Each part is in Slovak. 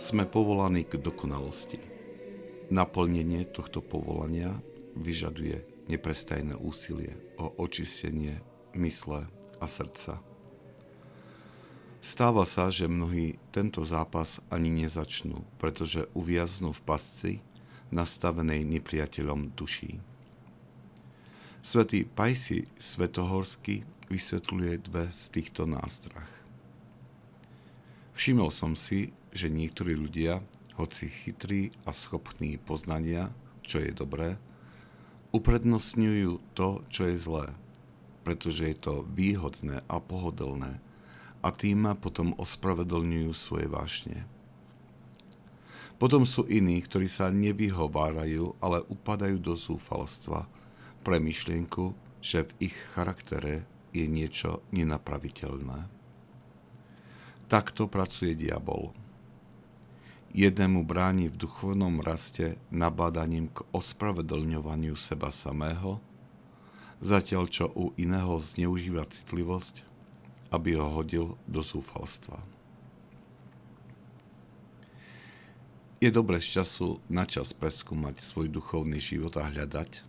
Sme povolaní k dokonalosti. Naplnenie tohto povolania vyžaduje neprestajné úsilie o očistenie mysle a srdca. Stáva sa, že mnohí tento zápas ani nezačnú, pretože uviaznú v pasci nastavenej nepriateľom duší. Svetý Pajsi Svetohorsky vysvetľuje dve z týchto nástrach. Všimol som si, že niektorí ľudia, hoci chytrí a schopní poznania, čo je dobré, uprednostňujú to, čo je zlé, pretože je to výhodné a pohodlné a tým potom ospravedlňujú svoje vášne. Potom sú iní, ktorí sa nevyhovárajú, ale upadajú do zúfalstva pre myšlienku, že v ich charaktere je niečo nenapraviteľné. Takto pracuje diabol jednému bráni v duchovnom raste nabádaním k ospravedlňovaniu seba samého, zatiaľ čo u iného zneužíva citlivosť, aby ho hodil do zúfalstva. Je dobre z času na čas preskúmať svoj duchovný život a hľadať,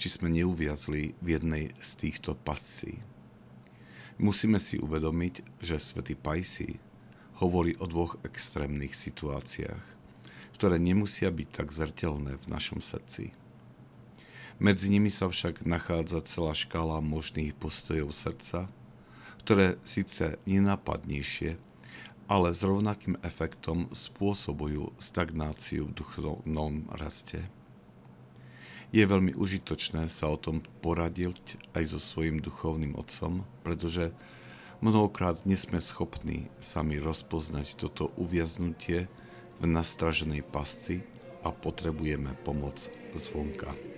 či sme neuviazli v jednej z týchto pascí. Musíme si uvedomiť, že svätý Pajsi hovorí o dvoch extrémnych situáciách, ktoré nemusia byť tak zrteľné v našom srdci. Medzi nimi sa však nachádza celá škála možných postojov srdca, ktoré síce nenapadnejšie, ale s rovnakým efektom spôsobujú stagnáciu v duchovnom raste. Je veľmi užitočné sa o tom poradiť aj so svojim duchovným otcom, pretože Mnohokrát nesme schopní sami rozpoznať toto uviaznutie v nastraženej pasci a potrebujeme pomoc zvonka.